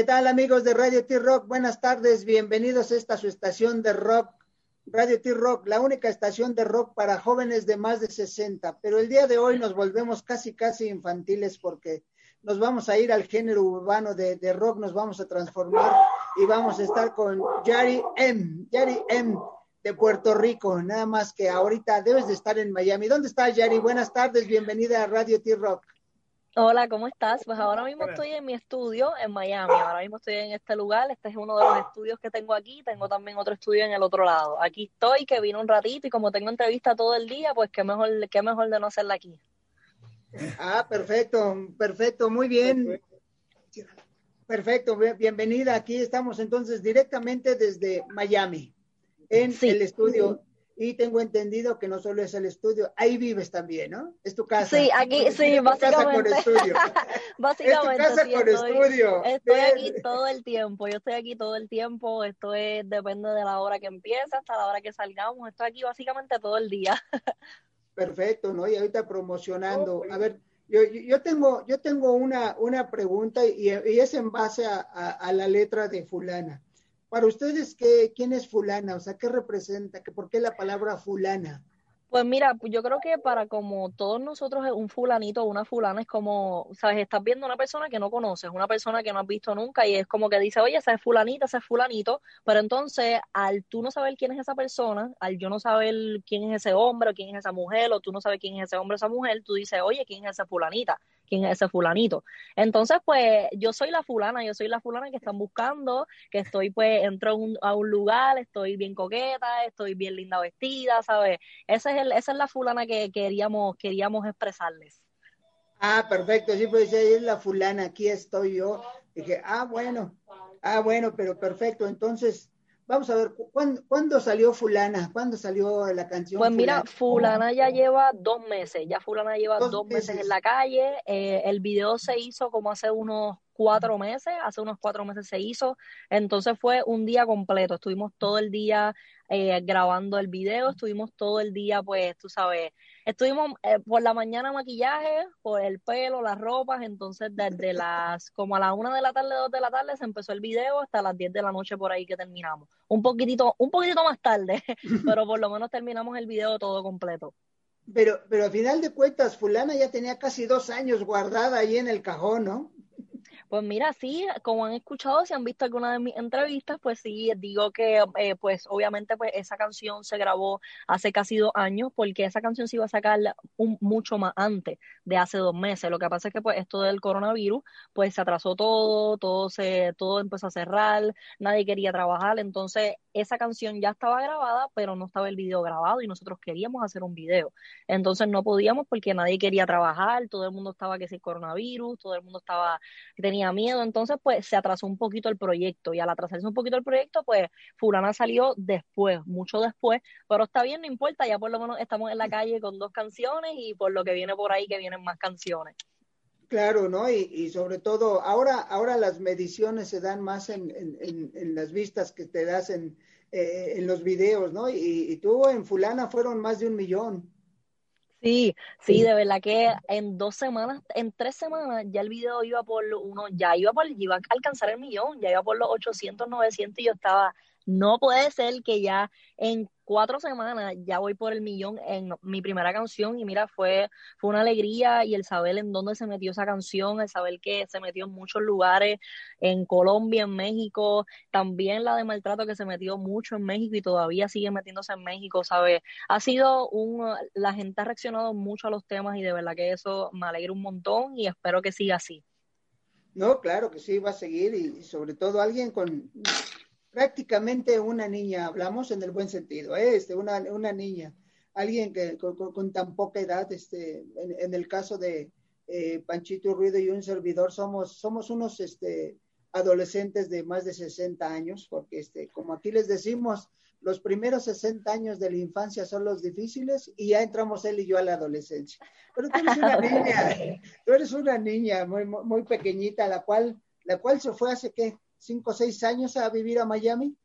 ¿Qué tal amigos de Radio T-Rock? Buenas tardes, bienvenidos a esta su estación de rock, Radio T-Rock, la única estación de rock para jóvenes de más de 60. Pero el día de hoy nos volvemos casi, casi infantiles porque nos vamos a ir al género urbano de, de rock, nos vamos a transformar y vamos a estar con Yari M, Yari M de Puerto Rico, nada más que ahorita debes de estar en Miami. ¿Dónde estás, Yari? Buenas tardes, bienvenida a Radio T-Rock. Hola, ¿cómo estás? Pues ahora mismo estoy en mi estudio en Miami. Ahora mismo estoy en este lugar. Este es uno de los estudios que tengo aquí. Tengo también otro estudio en el otro lado. Aquí estoy, que vino un ratito y como tengo entrevista todo el día, pues qué mejor, qué mejor de no hacerla aquí. Ah, perfecto, perfecto, muy bien. Perfecto, bienvenida. Aquí estamos entonces directamente desde Miami, en el estudio y tengo entendido que no solo es el estudio, ahí vives también, ¿no? Es tu casa. Sí, aquí, sí, básicamente. Casa con estudio. básicamente. Es tu casa sí, con estoy, estudio. Estoy aquí todo el tiempo, yo estoy aquí todo el tiempo, esto es, depende de la hora que empieza hasta la hora que salgamos, estoy aquí básicamente todo el día. Perfecto, ¿no? Y ahorita promocionando. A ver, yo, yo tengo, yo tengo una, una pregunta y, y es en base a, a, a la letra de fulana para ustedes, ¿qué, ¿quién es fulana? O sea, ¿qué representa? ¿Por qué la palabra fulana? Pues mira, yo creo que para como todos nosotros, un fulanito o una fulana es como, sabes, estás viendo una persona que no conoces, una persona que no has visto nunca y es como que dice, oye, esa es fulanita, ese es fulanito, pero entonces al tú no saber quién es esa persona, al yo no saber quién es ese hombre o quién es esa mujer o tú no sabes quién es ese hombre o esa mujer, tú dices, oye, ¿quién es esa fulanita? Es ese fulanito. Entonces, pues yo soy la fulana, yo soy la fulana que están buscando, que estoy, pues, entro un, a un lugar, estoy bien coqueta, estoy bien linda vestida, ¿sabes? Ese es el, esa es la fulana que queríamos, queríamos expresarles. Ah, perfecto, sí, pues es la fulana, aquí estoy yo. Dije, ah, bueno, ah, bueno, pero perfecto. Entonces, vamos a ver, ¿cuándo, ¿cuándo, salió Fulana? ¿Cuándo salió la canción? Pues mira, Fulana, ya lleva dos meses, ya Fulana lleva dos, dos meses. meses. en la calle. Eh, el video se hizo como hace unos cuatro meses, hace unos cuatro meses se hizo, entonces fue un día completo, estuvimos todo el día eh, grabando el video, estuvimos todo el día, pues, tú sabes, estuvimos eh, por la mañana maquillaje, por el pelo, las ropas, entonces desde las, como a la una de la tarde, dos de la tarde, se empezó el video hasta las diez de la noche por ahí que terminamos, un poquitito, un poquitito más tarde, pero por lo menos terminamos el video todo completo. Pero, pero al final de cuentas, fulana ya tenía casi dos años guardada ahí en el cajón, ¿no? Pues mira, sí, como han escuchado, si han visto alguna de mis entrevistas, pues sí, digo que eh, pues obviamente pues esa canción se grabó hace casi dos años porque esa canción se iba a sacar un, mucho más antes de hace dos meses. Lo que pasa es que pues esto del coronavirus pues se atrasó todo, todo se, todo empezó a cerrar, nadie quería trabajar, entonces esa canción ya estaba grabada, pero no estaba el video grabado y nosotros queríamos hacer un video. Entonces no podíamos porque nadie quería trabajar, todo el mundo estaba que si coronavirus, todo el mundo estaba tenía miedo, entonces pues se atrasó un poquito el proyecto y al atrasarse un poquito el proyecto, pues Fulana salió después, mucho después, pero está bien, no importa, ya por lo menos estamos en la calle con dos canciones y por lo que viene por ahí que vienen más canciones. Claro, ¿no? Y, y, sobre todo, ahora, ahora las mediciones se dan más en, en, en las vistas que te das en, eh, en los videos, ¿no? Y, y, tú en fulana fueron más de un millón. Sí, sí, de verdad que en dos semanas, en tres semanas, ya el video iba por uno, ya iba por, iba a alcanzar el millón, ya iba por los 800, 900 y yo estaba, no puede ser que ya en cuatro semanas ya voy por el millón en mi primera canción y mira, fue, fue una alegría y el saber en dónde se metió esa canción, el saber que se metió en muchos lugares, en Colombia, en México, también la de maltrato que se metió mucho en México y todavía sigue metiéndose en México, ¿sabes? Ha sido un, la gente ha reaccionado mucho a los temas y de verdad que eso me alegra un montón y espero que siga así. No, claro que sí, va a seguir y sobre todo alguien con prácticamente una niña, hablamos en el buen sentido, ¿eh? este, una, una niña, alguien que con, con, tan poca edad, este, en, en el caso de eh, Panchito Ruido y un servidor, somos, somos unos este, adolescentes de más de 60 años, porque este, como aquí les decimos, los primeros 60 años de la infancia son los difíciles y ya entramos él y yo a la adolescencia. Pero tú eres una niña, tú eres una niña muy, muy pequeñita, la cual, la cual se fue hace qué, cinco o seis años a vivir a Miami?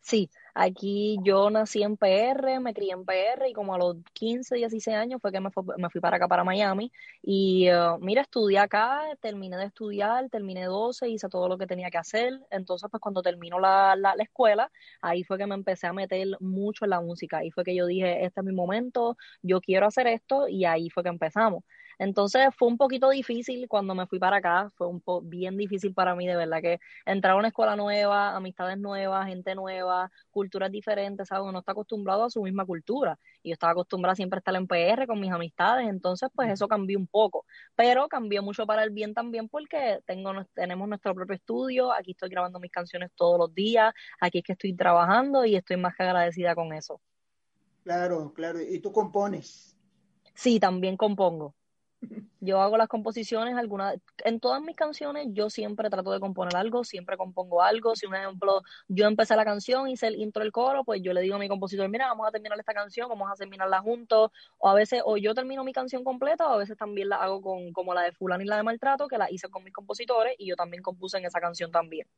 Sí, Aquí yo nací en PR, me crié en PR y como a los 15, 16 años fue que me, fui para acá, para Miami. Y uh, mira, estudié acá, terminé de estudiar, terminé 12, hice todo lo que tenía que hacer. Entonces, pues cuando terminó la, la, la escuela, ahí fue que me empecé a meter mucho en la música. Ahí fue que yo dije, este es mi momento, yo quiero hacer esto y ahí fue que empezamos. Entonces fue un poquito difícil cuando me fui para acá, fue un poco bien difícil para mí, de verdad que entrar a una escuela nueva, amistades nuevas, gente nueva, culturas diferentes, ¿sabes? Uno está acostumbrado a su misma cultura y yo estaba acostumbrada siempre a estar en PR con mis amistades, entonces pues eso cambió un poco, pero cambió mucho para el bien también porque tengo, tenemos nuestro propio estudio, aquí estoy grabando mis canciones todos los días, aquí es que estoy trabajando y estoy más que agradecida con eso. Claro, claro. ¿Y tú compones? Sí, también compongo. Yo hago las composiciones, algunas, en todas mis canciones yo siempre trato de componer algo, siempre compongo algo. Si un ejemplo, yo empecé la canción, hice el intro, el coro, pues yo le digo a mi compositor, mira, vamos a terminar esta canción, vamos a terminarla juntos. O a veces, o yo termino mi canción completa, o a veces también la hago con, como la de fulano y la de maltrato, que la hice con mis compositores, y yo también compuse en esa canción también.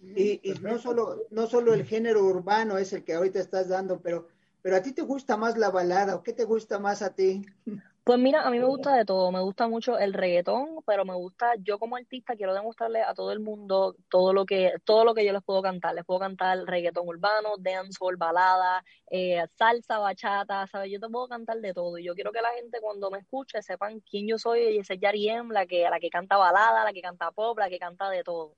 Y, y no solo, no solo el género urbano es el que ahorita estás dando, pero, pero a ti te gusta más la balada, ¿o qué te gusta más a ti? Pues mira, a mí me gusta de todo, me gusta mucho el reggaetón, pero me gusta, yo como artista quiero demostrarle a todo el mundo todo lo que, todo lo que yo les puedo cantar. Les puedo cantar reggaetón urbano, dancehall, balada, eh, salsa, bachata, ¿sabes? Yo te puedo cantar de todo. Y yo quiero que la gente cuando me escuche sepan quién yo soy, y es Yari M, la que, la que canta balada, la que canta pop, la que canta de todo.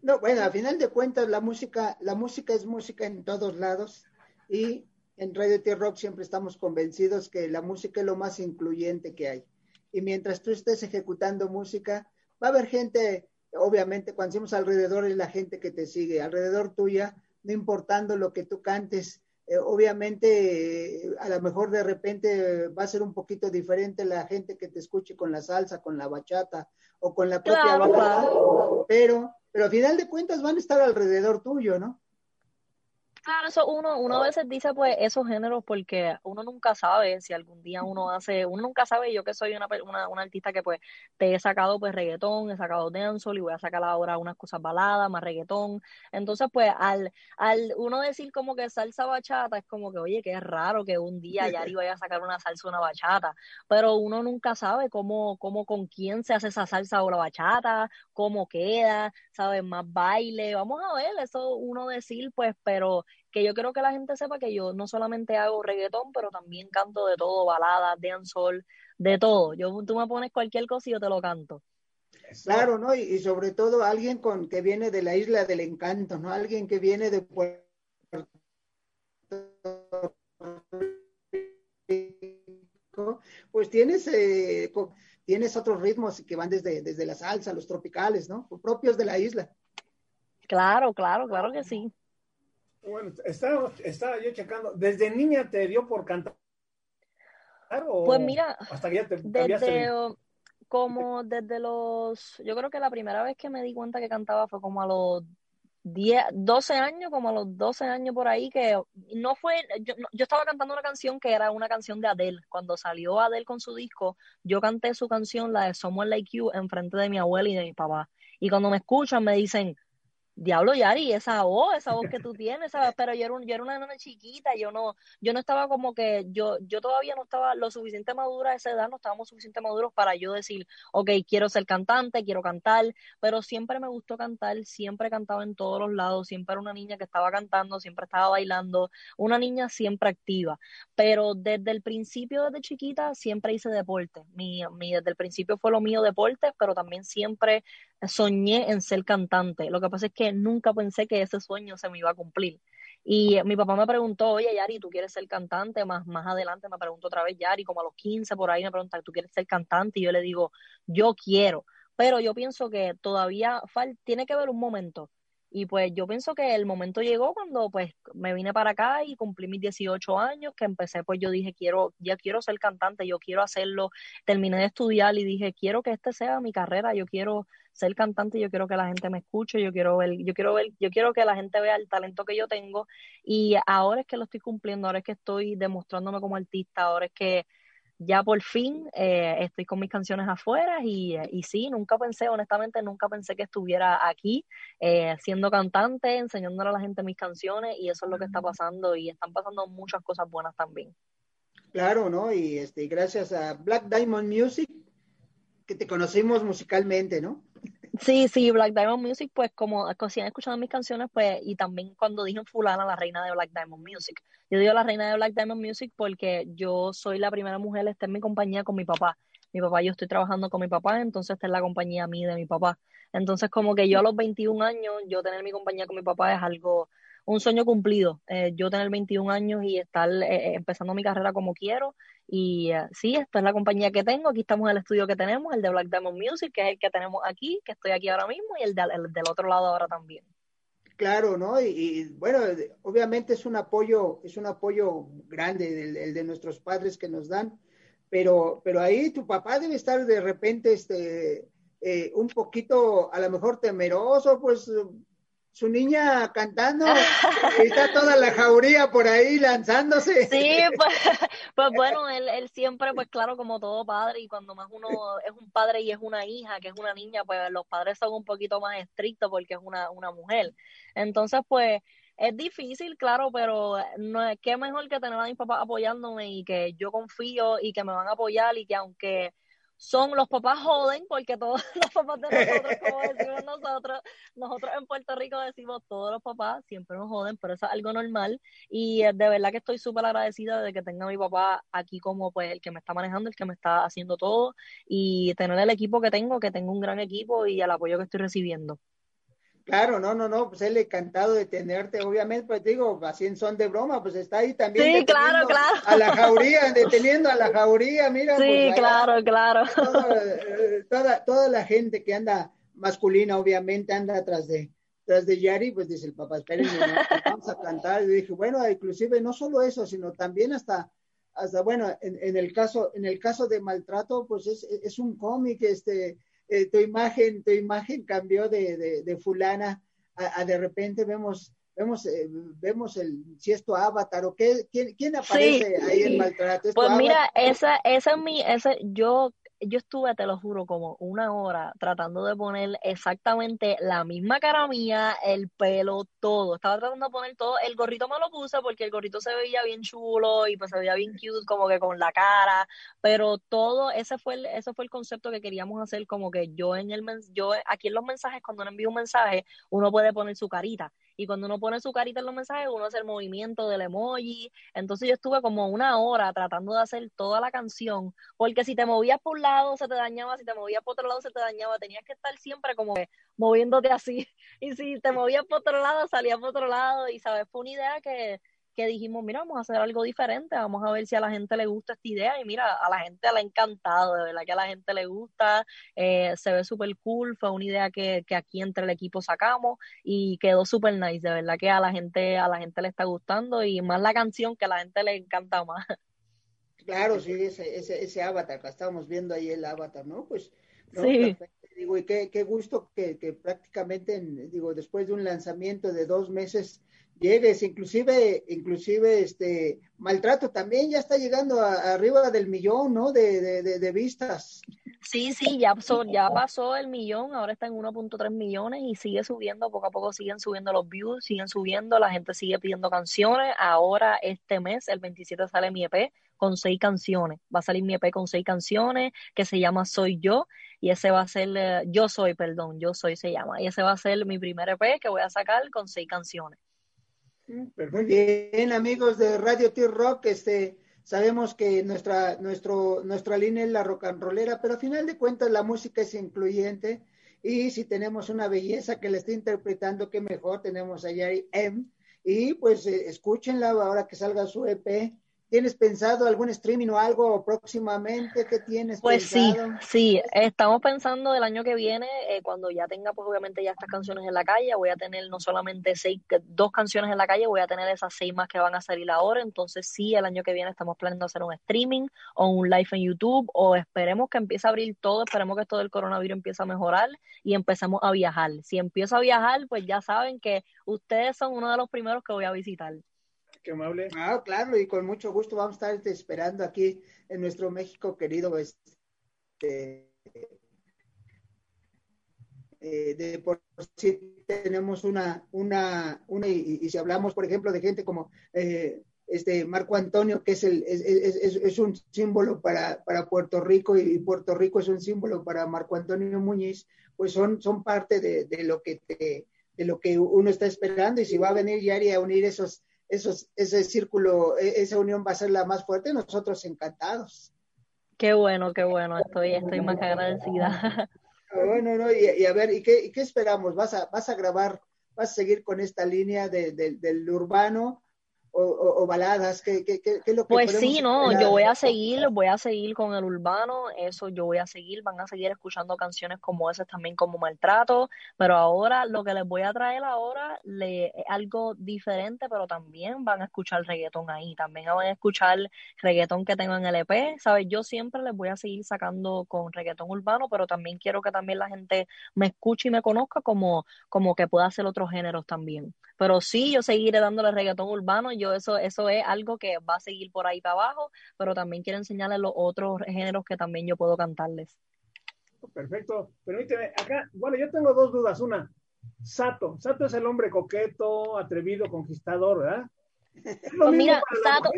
No, bueno, al final de cuentas la música, la música es música en todos lados y en Radio T-Rock siempre estamos convencidos que la música es lo más incluyente que hay. Y mientras tú estés ejecutando música, va a haber gente, obviamente, cuando decimos alrededor es la gente que te sigue, alrededor tuya, no importando lo que tú cantes. Eh, obviamente, eh, a lo mejor de repente va a ser un poquito diferente la gente que te escuche con la salsa, con la bachata o con la propia claro. pero, pero al final de cuentas van a estar alrededor tuyo, ¿no? Claro, eso uno, uno a veces dice pues esos géneros porque uno nunca sabe si algún día uno hace, uno nunca sabe, yo que soy una, una, una artista que pues te he sacado pues reggaetón, he sacado dancehall y voy a sacar ahora unas cosas baladas, más reggaetón. Entonces pues al, al uno decir como que salsa bachata es como que oye, qué raro que un día Yari vaya a sacar una salsa o una bachata, pero uno nunca sabe cómo, cómo con quién se hace esa salsa o la bachata, cómo queda, sabes, más baile, vamos a ver, eso uno decir pues, pero que yo quiero que la gente sepa que yo no solamente hago reggaetón, pero también canto de todo, baladas, dancehall, de todo. Yo, tú me pones cualquier cosa y yo te lo canto. Claro, ¿no? Y, y sobre todo alguien con que viene de la isla del encanto, ¿no? Alguien que viene de Puerto Rico, pues tienes, eh, co- tienes otros ritmos que van desde, desde la salsa, los tropicales, ¿no? Propios de la isla. Claro, claro, claro que sí. Bueno, estaba, estaba yo checando. ¿Desde niña te dio por cantar? O Pues mira, hasta que ya te desde el- como desde los, yo creo que la primera vez que me di cuenta que cantaba fue como a los 10, 12 años, como a los 12 años por ahí, que no fue, yo, yo estaba cantando una canción que era una canción de Adele. Cuando salió Adele con su disco, yo canté su canción, la de Someone Like You, enfrente de mi abuela y de mi papá. Y cuando me escuchan me dicen, Diablo, Yari, esa voz, esa voz que tú tienes, ¿sabes? Pero yo era, un- yo era una nena chiquita, yo no, yo no estaba como que, yo, yo todavía no estaba lo suficiente madura a esa edad, no estábamos suficiente maduros para yo decir, ok, quiero ser cantante, quiero cantar, pero siempre me gustó cantar, siempre he cantado en todos los lados, siempre era una niña que estaba cantando, siempre estaba bailando, una niña siempre activa, pero desde el principio, desde chiquita, siempre hice deporte, mi, mi, desde el principio fue lo mío deporte, pero también siempre soñé en ser cantante. Lo que pasa es que nunca pensé que ese sueño se me iba a cumplir. Y mi papá me preguntó, oye, Yari, ¿tú quieres ser cantante? Más, más adelante me preguntó otra vez, Yari, como a los 15 por ahí me pregunta, ¿tú quieres ser cantante? Y yo le digo, yo quiero. Pero yo pienso que todavía tiene que haber un momento. Y pues yo pienso que el momento llegó cuando pues me vine para acá y cumplí mis 18 años, que empecé, pues yo dije, quiero, ya quiero ser cantante, yo quiero hacerlo. Terminé de estudiar y dije, quiero que este sea mi carrera, yo quiero ser cantante, yo quiero que la gente me escuche, yo quiero ver, yo quiero ver, yo quiero que la gente vea el talento que yo tengo y ahora es que lo estoy cumpliendo, ahora es que estoy demostrándome como artista, ahora es que ya por fin eh, estoy con mis canciones afuera y, y, sí, nunca pensé, honestamente, nunca pensé que estuviera aquí eh, siendo cantante, enseñándole a la gente mis canciones y eso es lo que está pasando y están pasando muchas cosas buenas también. Claro, ¿no? Y este, gracias a Black Diamond Music que te conocimos musicalmente, ¿no? Sí, sí, Black Diamond Music, pues como, si han escuchado mis canciones, pues, y también cuando dije fulana, la reina de Black Diamond Music. Yo digo la reina de Black Diamond Music porque yo soy la primera mujer, estar en mi compañía con mi papá. Mi papá, yo estoy trabajando con mi papá, entonces esta es la compañía a de mi papá. Entonces, como que yo a los 21 años, yo tener mi compañía con mi papá es algo, un sueño cumplido. Eh, yo tener 21 años y estar eh, eh, empezando mi carrera como quiero y sí, esta es la compañía que tengo. Aquí estamos en el estudio que tenemos, el de Black Diamond Music, que es el que tenemos aquí, que estoy aquí ahora mismo, y el, del otro lado ahora también. Claro, ¿no? Y, bueno, obviamente es un apoyo, es un apoyo grande el, de nuestros padres que nos dan, pero, pero ahí tu papá debe estar de repente, este, un poquito, a lo mejor temeroso, pues su niña cantando, está toda la jauría por ahí lanzándose. Sí, pues, pues bueno, él, él, siempre, pues claro, como todo padre, y cuando más uno es un padre y es una hija, que es una niña, pues los padres son un poquito más estrictos porque es una, una mujer. Entonces, pues es difícil, claro, pero no es qué mejor que tener a mis papás apoyándome y que yo confío y que me van a apoyar y que aunque son los papás joden, porque todos los papás de nosotros, como decimos nosotros, nosotros en Puerto Rico decimos todos los papás siempre nos joden, pero eso es algo normal y de verdad que estoy súper agradecida de que tenga a mi papá aquí como pues el que me está manejando, el que me está haciendo todo y tener el equipo que tengo, que tengo un gran equipo y el apoyo que estoy recibiendo. Claro, no, no, no, pues él encantado de tenerte, obviamente, pues digo, así en son de broma, pues está ahí también. Sí, claro, claro. A la jauría, deteniendo a la jauría, mira. Sí, pues, claro, claro. Eh, toda, toda, la gente que anda masculina, obviamente, anda atrás de, tras de Yari, pues dice el papá, espérenme, vamos a cantar. Y dije, bueno, inclusive no solo eso, sino también hasta, hasta bueno, en, en el caso, en el caso de maltrato, pues es, es un cómic, este, eh, tu imagen, tu imagen cambió de, de, fulana a, de repente vemos vemos eh, vemos el si es tu avatar o qué quién, quién aparece ahí en maltrato pues mira esa esa es mi esa yo yo estuve, te lo juro, como una hora tratando de poner exactamente la misma cara mía, el pelo, todo. Estaba tratando de poner todo. El gorrito me lo puse porque el gorrito se veía bien chulo y pues se veía bien cute, como que con la cara. Pero todo, ese fue el, ese fue el concepto que queríamos hacer, como que yo en el yo aquí en los mensajes, cuando uno envía un mensaje, uno puede poner su carita y cuando uno pone su carita en los mensajes, uno hace el movimiento del emoji. Entonces yo estuve como una hora tratando de hacer toda la canción, porque si te movías por un lado se te dañaba, si te movías por otro lado se te dañaba, tenías que estar siempre como moviéndote así. Y si te movías por otro lado, salías por otro lado. Y sabes, fue una idea que que dijimos, mira, vamos a hacer algo diferente, vamos a ver si a la gente le gusta esta idea. Y mira, a la gente le ha encantado, de verdad que a la gente le gusta, eh, se ve súper cool, fue una idea que, que, aquí entre el equipo sacamos y quedó súper nice, de verdad que a la gente, a la gente le está gustando y más la canción que a la gente le encanta más. Claro, sí, ese, ese, ese avatar, que estábamos viendo ahí el avatar, ¿no? Pues, sí. digo, y qué, qué gusto que, que prácticamente, digo, después de un lanzamiento de dos meses, llegues, inclusive, inclusive este maltrato también ya está llegando a, arriba del millón, ¿no? De, de, de, vistas. Sí, sí, ya pasó, ya pasó el millón, ahora está en 1.3 millones y sigue subiendo, poco a poco siguen subiendo los views, siguen subiendo, la gente sigue pidiendo canciones. Ahora este mes, el 27 sale mi EP con seis canciones. Va a salir mi EP con seis canciones que se llama Soy Yo y ese va a ser, eh, Yo Soy, perdón, Yo Soy se llama. Y ese va a ser mi primer EP que voy a sacar con seis canciones. Muy bien, amigos de Radio T-Rock, este, sabemos que nuestra, nuestro, nuestra línea es la rock and rollera, pero a final de cuentas la música es incluyente y si tenemos una belleza que la está interpretando, qué mejor, tenemos a Yari M. Y pues eh, escúchenla ahora que salga su EP ¿Tienes pensado algún streaming o algo próximamente? ¿Qué tienes pues pensado? sí, sí, estamos pensando el año que viene, eh, cuando ya tenga pues obviamente ya estas canciones en la calle, voy a tener no solamente seis, dos canciones en la calle, voy a tener esas seis más que van a salir ahora, entonces sí, el año que viene estamos planeando hacer un streaming o un live en YouTube o esperemos que empiece a abrir todo, esperemos que todo el coronavirus empiece a mejorar y empecemos a viajar. Si empiezo a viajar, pues ya saben que ustedes son uno de los primeros que voy a visitar. Qué amable. Ah, claro, y con mucho gusto vamos a estar esperando aquí en nuestro México querido. Este, eh, de por sí tenemos una, una, una y, si hablamos, por ejemplo, de gente como eh, este Marco Antonio, que es, el, es, es, es un símbolo para, para, Puerto Rico y Puerto Rico es un símbolo para Marco Antonio Muñiz, pues son, son parte de, de lo que te, de lo que uno está esperando y si va a venir Yari a unir esos, esos, ese círculo, e, esa unión va a ser la más fuerte, nosotros encantados. Qué bueno, qué bueno, estoy, estoy más que agradecida. Bueno, no, y, y, a ver, ¿y qué, y qué esperamos? ¿Vas a, ¿Vas a grabar, vas a seguir con esta línea de, de, del urbano? O, baladas? ¿Qué, qué, qué, es lo que Pues sí, no, yo voy a seguir, voy a seguir con el urbano, eso yo voy a seguir, van a seguir escuchando canciones como esas también como Maltrato, pero ahora lo que les voy a traer ahora le, es algo diferente, pero también van a escuchar reggaetón ahí, también van a escuchar reggaetón que tengo en el EP, ¿sabes? Yo siempre les voy a seguir sacando con reggaetón urbano, pero también quiero que también la gente me escuche y me conozca como, como que pueda hacer otros géneros también. Pero sí, yo seguiré dándole reggaetón urbano, yo eso, eso es algo que va a seguir por ahí para abajo, pero también quiero enseñarles los otros géneros que también yo puedo cantarles. Perfecto. Permíteme, acá, bueno, yo tengo dos dudas. Una, Sato. Sato es el hombre coqueto, atrevido, conquistador, ¿verdad? Pues mira, Sato,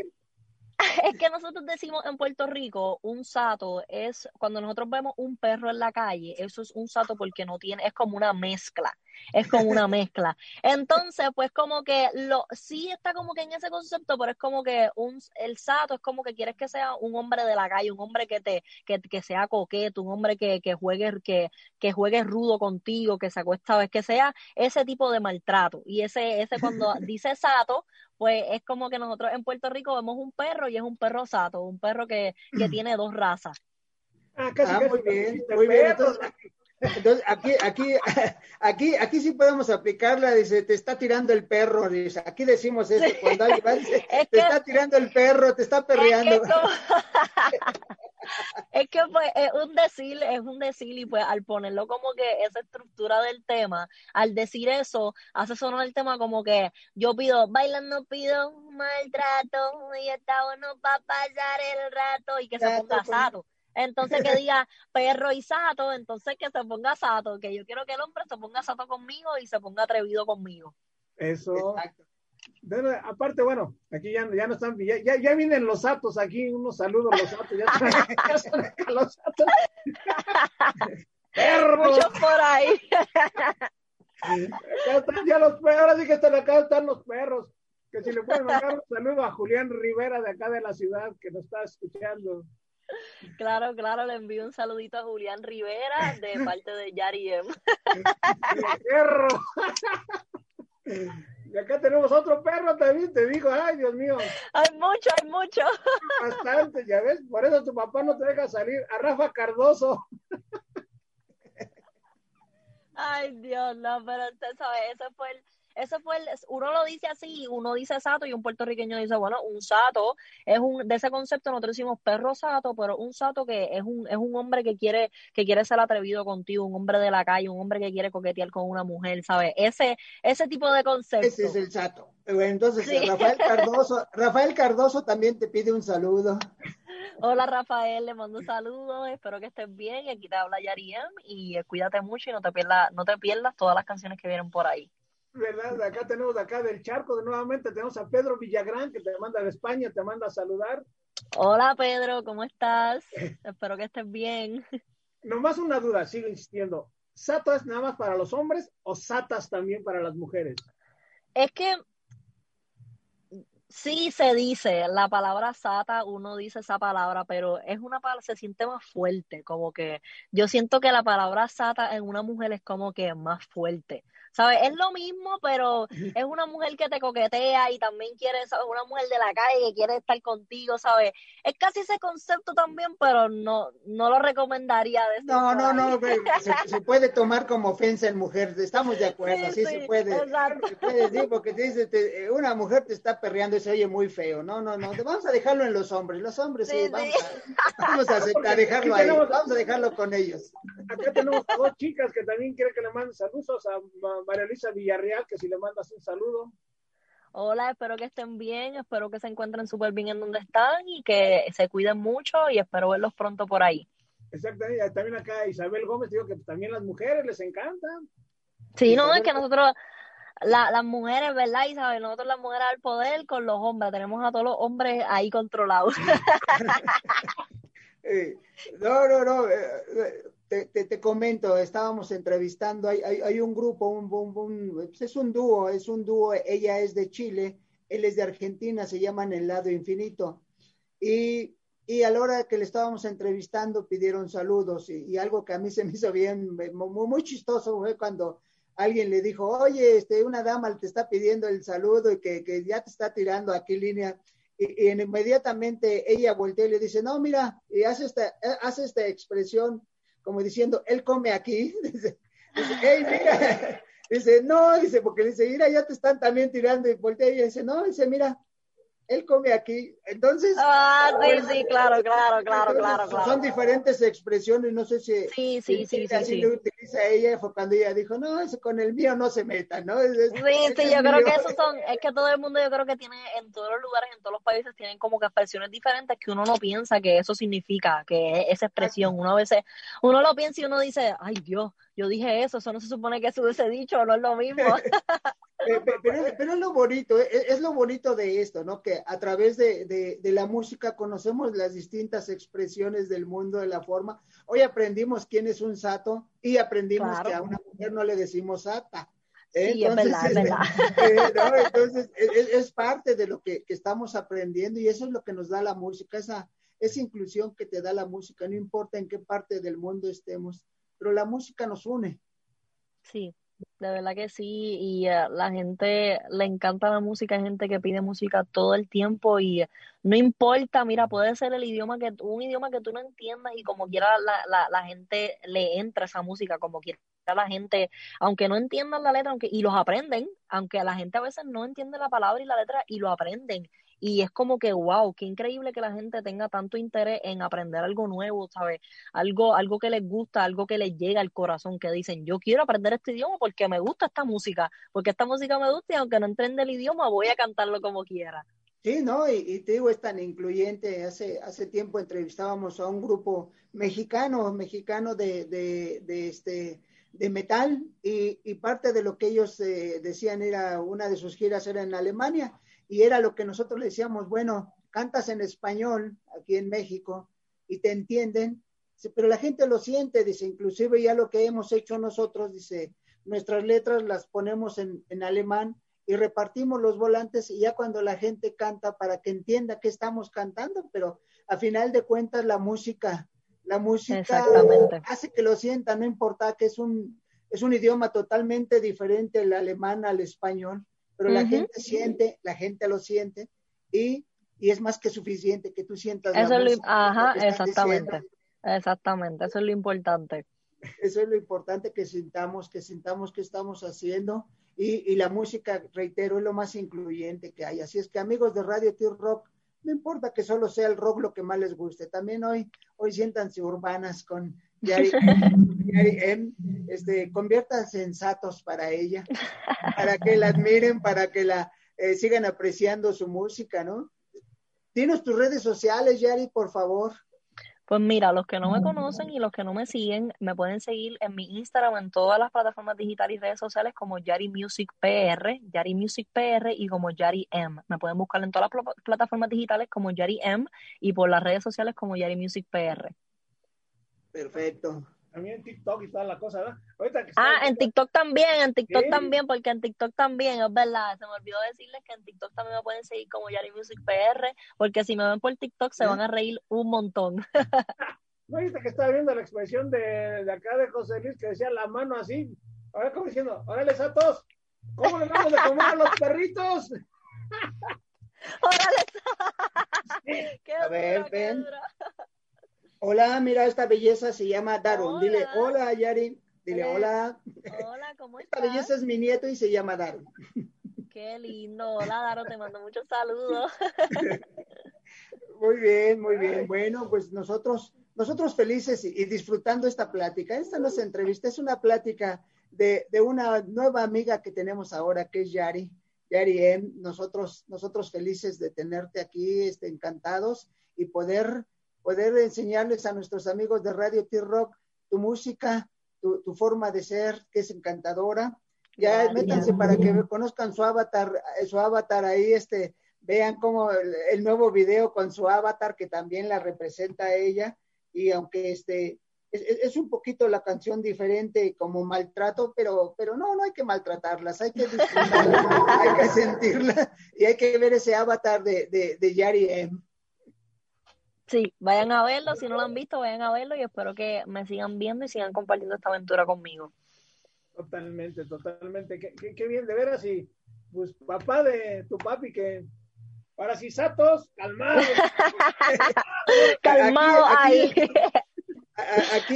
es que nosotros decimos en Puerto Rico, un sato es cuando nosotros vemos un perro en la calle, eso es un sato porque no tiene, es como una mezcla, es como una mezcla. Entonces, pues como que lo, sí está como que en ese concepto, pero es como que un, el sato es como que quieres que sea un hombre de la calle, un hombre que te, que, que sea coqueto, un hombre que, que juegue, que, que juegue rudo contigo, que se acuesta, vez que sea ese tipo de maltrato. Y ese, ese cuando dice sato, pues es como que nosotros en Puerto Rico vemos un perro y es un perro sato, un perro que, que tiene dos razas. Ah, casi, ah, muy bien, muy bien. Entonces, aquí, aquí, aquí, aquí sí podemos aplicarla, dice, te está tirando el perro, dice, aquí decimos eso, cuando alguien va, dice, te está tirando el perro, te está perreando. Es que, pues es un decir, es un decir y pues al ponerlo como que esa estructura del tema, al decir eso, hace sonar el tema como que yo pido, bailando pido maltrato y está bueno para pasar el rato y que se ponga sato. Entonces que diga perro y sato, entonces que se ponga sato, que yo quiero que el hombre se ponga sato conmigo y se ponga atrevido conmigo. Eso. Exacto. aparte, bueno, aquí ya, ya no están, ya, ya, vienen los satos aquí, unos saludos los satos, ya, están, los satos. Muchos por ahí. ya los ahora sí que están acá, están los perros. Que si le pueden mandar un saludo a Julián Rivera de acá de la ciudad que nos está escuchando. Claro, claro, le envío un saludito a Julián Rivera de parte de Yari M. perro! Y acá tenemos otro perro también, te digo, ay Dios mío. Hay mucho, hay mucho. Bastante, ya ves, por eso tu papá no te deja salir. A Rafa Cardoso. Ay Dios, no, pero usted sabe, ese fue el, eso fue el, uno lo dice así, uno dice sato y un puertorriqueño dice, bueno, un sato es un, de ese concepto nosotros decimos perro sato, pero un sato que es un, es un hombre que quiere, que quiere ser atrevido contigo, un hombre de la calle, un hombre que quiere coquetear con una mujer, ¿sabes? Ese, ese tipo de concepto. Ese es el sato. Entonces, Rafael Cardoso, Rafael Cardoso también te pide un saludo. Hola Rafael, le mando saludos, espero que estés bien, y aquí te habla Yariem y cuídate mucho y no te pierdas, no te pierdas todas las canciones que vienen por ahí. ¿Verdad? Acá tenemos acá del charco, de nuevamente tenemos a Pedro Villagrán que te manda de España, te manda a saludar. Hola Pedro, ¿cómo estás? Espero que estés bien. Nomás una duda, sigo insistiendo. ¿Satas nada más para los hombres o satas también para las mujeres? Es que sí se dice la palabra sata, uno dice esa palabra, pero es una palabra, se siente más fuerte, como que yo siento que la palabra sata en una mujer es como que más fuerte. ¿Sabes? Es lo mismo, pero es una mujer que te coquetea y también quiere, ¿sabes? Una mujer de la calle que quiere estar contigo, ¿sabes? Es casi ese concepto también, pero no, no lo recomendaría. no, no, no, se, puede tomar como ofensa en mujer, estamos de acuerdo, sí, se puede. Exacto. Se puede decir, porque te dice, una mujer te está perreando y se oye muy feo. No, no, no, vamos a dejarlo en los hombres, los hombres sí, vamos, a, vamos a, aceptar, dejarlo ahí, vamos a dejarlo con ellos. Acá tenemos dos chicas que también quieren que le manden saludos a María Luisa Villarreal, que si le mandas un saludo. Hola, espero que estén bien, espero que se encuentren súper bien en donde están y que se cuiden mucho y espero verlos pronto por ahí. Exactamente, también acá Isabel Gómez digo que también las mujeres les encanta. Sí, no, es que nosotros, la, las mujeres, ¿verdad, Isabel? Nosotros las mujeres al poder con los hombres, tenemos a todos los hombres ahí controlados. Eh, no, no, no, eh, te, te, comento, estábamos entrevistando, hay, hay, hay un grupo, un, un, pues es un dúo, es un dúo, ella es de Chile, él es de Argentina, se llaman El Lado Infinito. Y, y a la hora que le estábamos entrevistando pidieron saludos y, y algo que a mí se me hizo bien, muy, muy chistoso fue cuando alguien le dijo, oye, este, una dama te está pidiendo el saludo y que, que ya te está tirando aquí línea y, inmediatamente ella voltea y le dice, no, mira, y hace esta, hace esta expresión como diciendo, él come aquí. Dice, dice hey, mira, dice, no, dice, porque dice, mira, ya te están también tirando y voltea y dice, no, dice, mira, él come aquí. Entonces. Ah, sí, pues, sí, claro, claro, claro, claro, claro. Son diferentes expresiones, no sé si. Sí, sí, sí, sí. Así lo utiliza ella, cuando ella dijo, no, ese con el mío no se meta, ¿no? sí, sí, yo creo que esos son, es que todo el mundo, yo creo que tiene, en todos los lugares, en todos los países, tienen como que expresiones diferentes que uno no piensa que eso significa, que esa expresión. Uno a veces, uno lo piensa y uno dice, ay Dios, yo dije eso, eso no se supone que se hubiese dicho, no es lo mismo. pero, es lo bonito, eh, es, lo bonito de esto, ¿no? Que a través de, de, la música conocemos las distintas expresiones del mundo de la forma. Hoy aprendimos quién es un sato y aprendimos que a una mujer no le decimos sata. Sí, es verdad, es verdad. Eh, entonces, es, parte de lo que, que, estamos aprendiendo y eso es lo que nos da la música, esa, esa inclusión que te da la música, no importa en qué parte del mundo estemos, pero la música nos une. Sí, de verdad que sí, y la gente le encanta la música, hay gente que pide música todo el tiempo y no importa, mira, puede ser el idioma que un idioma que tú no entiendas y como quiera la, la, la gente le entra esa música, como quiera la gente, aunque no entiendan la letra, aunque y los aprenden, aunque la gente a veces no entiende la palabra y la letra y lo aprenden y es como que, wow, qué increíble que la gente tenga tanto interés en aprender algo nuevo, ¿sabes? Algo, algo que les gusta, algo que les llega al corazón, que dicen, yo quiero aprender este idioma porque me gusta esta música, porque esta música me gusta y aunque no entienda el idioma, voy a cantarlo como quiera. Sí, ¿no? Y, te digo, es tan incluyente. Hace, hace tiempo entrevistábamos a un grupo mexicano, mexicano de, de, de este, de metal y, y, parte de lo que ellos eh, decían era, una de sus giras era en Alemania y era lo que nosotros le decíamos, bueno, cantas en español aquí en México y te entienden, pero la gente lo siente, dice, inclusive ya lo que hemos hecho nosotros, dice, nuestras letras las ponemos en, en alemán y repartimos los volantes y ya cuando la gente canta para que entienda que estamos cantando, pero a final de cuentas la música, la música hace que lo sienta, no importa que es un, es un idioma totalmente diferente el alemán al español pero la gente siente, la gente lo siente y, y, es más que suficiente que tú sientas. Eso es lo, ajá, exactamente, exactamente, eso es lo importante. Eso es lo importante que sintamos, que sintamos que estamos haciendo y, y la música, reitero, es lo más incluyente que hay. Así es que amigos de Radio T Rock, no importa que solo sea el rock lo que más les guste, también hoy, hoy siéntanse urbanas con Yari, Yari este, conviértanse en satos para ella, para que la admiren, para que la eh, sigan apreciando su música, ¿no? Dinos tus redes sociales, Yari, por favor. Pues mira, los que no me conocen y los que no me siguen, me pueden seguir en mi Instagram, en todas las plataformas digitales y redes sociales como Yari Music PR, Yari Music PR y como Yari M. Me pueden buscar en todas las plataformas digitales como Yari M y por las redes sociales como Yari Music PR. Perfecto. También en TikTok y toda la cosa, ¿verdad? ah, en TikTok también, en TikTok también, porque en TikTok también, es verdad, se me olvidó decirles que en TikTok también me pueden seguir como Yari Music PR, porque si me ven por TikTok se van a reír un montón. ¿No viste que estaba viendo la expresión de, de, acá de José Luis que decía la mano así? Ahora como diciendo, órale, todos ¿cómo le vamos a comer a los perritos? órale, qué a ver, ven. Hola, mira, esta belleza se llama Daron. Dile hola, Yari. Dile hola. Hola, ¿cómo estás? Esta belleza es mi nieto y se llama Daron. Qué lindo. Hola, Daron, te mando muchos saludos. Muy bien, muy bien. Bueno, pues nosotros, nosotros felices y, disfrutando esta plática. Esta no es entrevista, es una plática de, de, una nueva amiga que tenemos ahora, que es Yari. Yari nosotros, nosotros felices de tenerte aquí, este, encantados y poder, poder enseñarles a nuestros amigos de Radio T-Rock tu música, tu, tu, forma de ser, que es encantadora. Ya métanse para que conozcan su avatar, su avatar ahí, este, vean cómo el, nuevo video con su avatar que también la representa a ella y aunque este es, un poquito la canción diferente como maltrato, pero, pero no, no hay que maltratarlas, hay que hay que sentirla y hay que ver ese avatar de, de, de Yari M. Sí, vayan a verlo, si no lo han visto, vayan a verlo y espero que me sigan viendo y sigan compartiendo esta aventura conmigo. Totalmente, totalmente. Qué, qué bien, de veras, y pues papá de tu papi que para Satos, calmado. calmado ahí.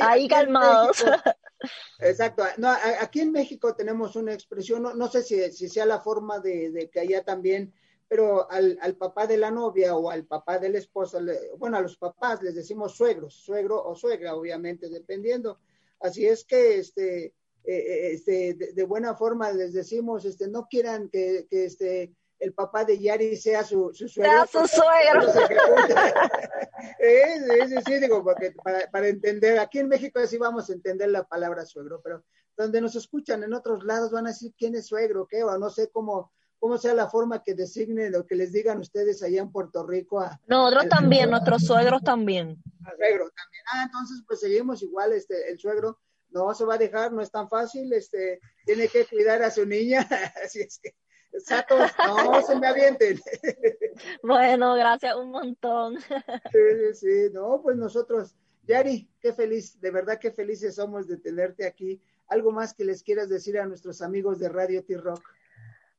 ahí calmados. exacto. No, aquí en México tenemos una expresión, no, sé si, si, sea la forma de, que allá también, pero al, al, papá de la novia o al papá de la esposa, bueno, a los papás les decimos suegros, suegro o suegra, obviamente, dependiendo. Así es que este, eh, eh, este de, buena forma les decimos, este, no quieran que, que este, el papá de Yari sea su, su suegro. Sea su suegro. sí, sí, digo, porque para, para, entender, aquí en México sí vamos a entender la palabra suegro, pero donde nos escuchan en otros lados van a decir quién es suegro, qué, o no sé cómo, cómo sea la forma que designen o que les digan ustedes allá en Puerto Rico. A, Nosotros también, nuestros suegros también. suegro también. Ah, entonces pues seguimos igual, este, el suegro no se va a dejar, no es tan fácil, este, tiene que cuidar a su niña, así es que Sato, no se me avienten. Bueno, gracias un montón. Sí, sí, no, pues nosotros, Yari, qué feliz, de verdad qué felices somos de tenerte aquí. ¿Algo más que les quieras decir a nuestros amigos de Radio T-Rock?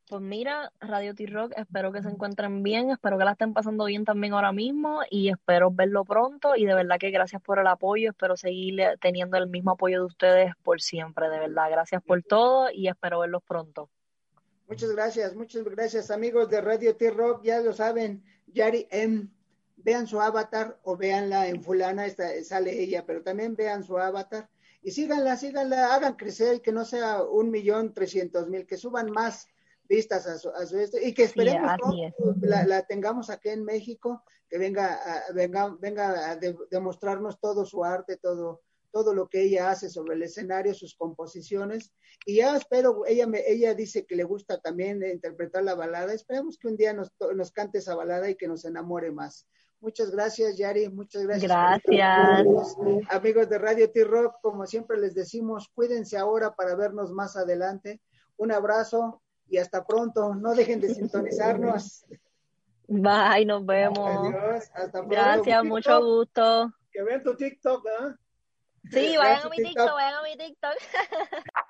Pues mira, Radio T-Rock, espero que se encuentren bien, espero que la estén pasando bien también ahora mismo y espero verlo pronto y de verdad que gracias por el apoyo, espero seguir teniendo el mismo apoyo de ustedes por siempre, de verdad, gracias por todo y espero verlos pronto. Muchas gracias, muchas gracias amigos de Radio T-Rock, ya lo saben, Yari M, vean su avatar o véanla en fulana, esta, sale ella, pero también vean su avatar y síganla, síganla, hagan crecer que no sea un millón trescientos mil, que suban más vistas a su, a su este, y que esperemos la, la, tengamos aquí en México, que venga, a, venga, venga a demostrarnos todo su arte, todo, todo lo que ella hace sobre el escenario, sus composiciones. Y ya espero, ella, me, ella dice que le gusta también interpretar la balada. Esperemos que un día nos, nos cante esa balada y que nos enamore más. Muchas gracias, Yari. Muchas gracias. Gracias. Amigos de Radio T-Rock, como siempre les decimos, cuídense ahora para vernos más adelante. Un abrazo y hasta pronto. No dejen de sintonizarnos. Bye, nos vemos. Adiós. Hasta pronto. Gracias, mucho gusto. Que vean tu TikTok, ¿verdad? Sí, vayan a mi TikTok, vayan a mi TikTok.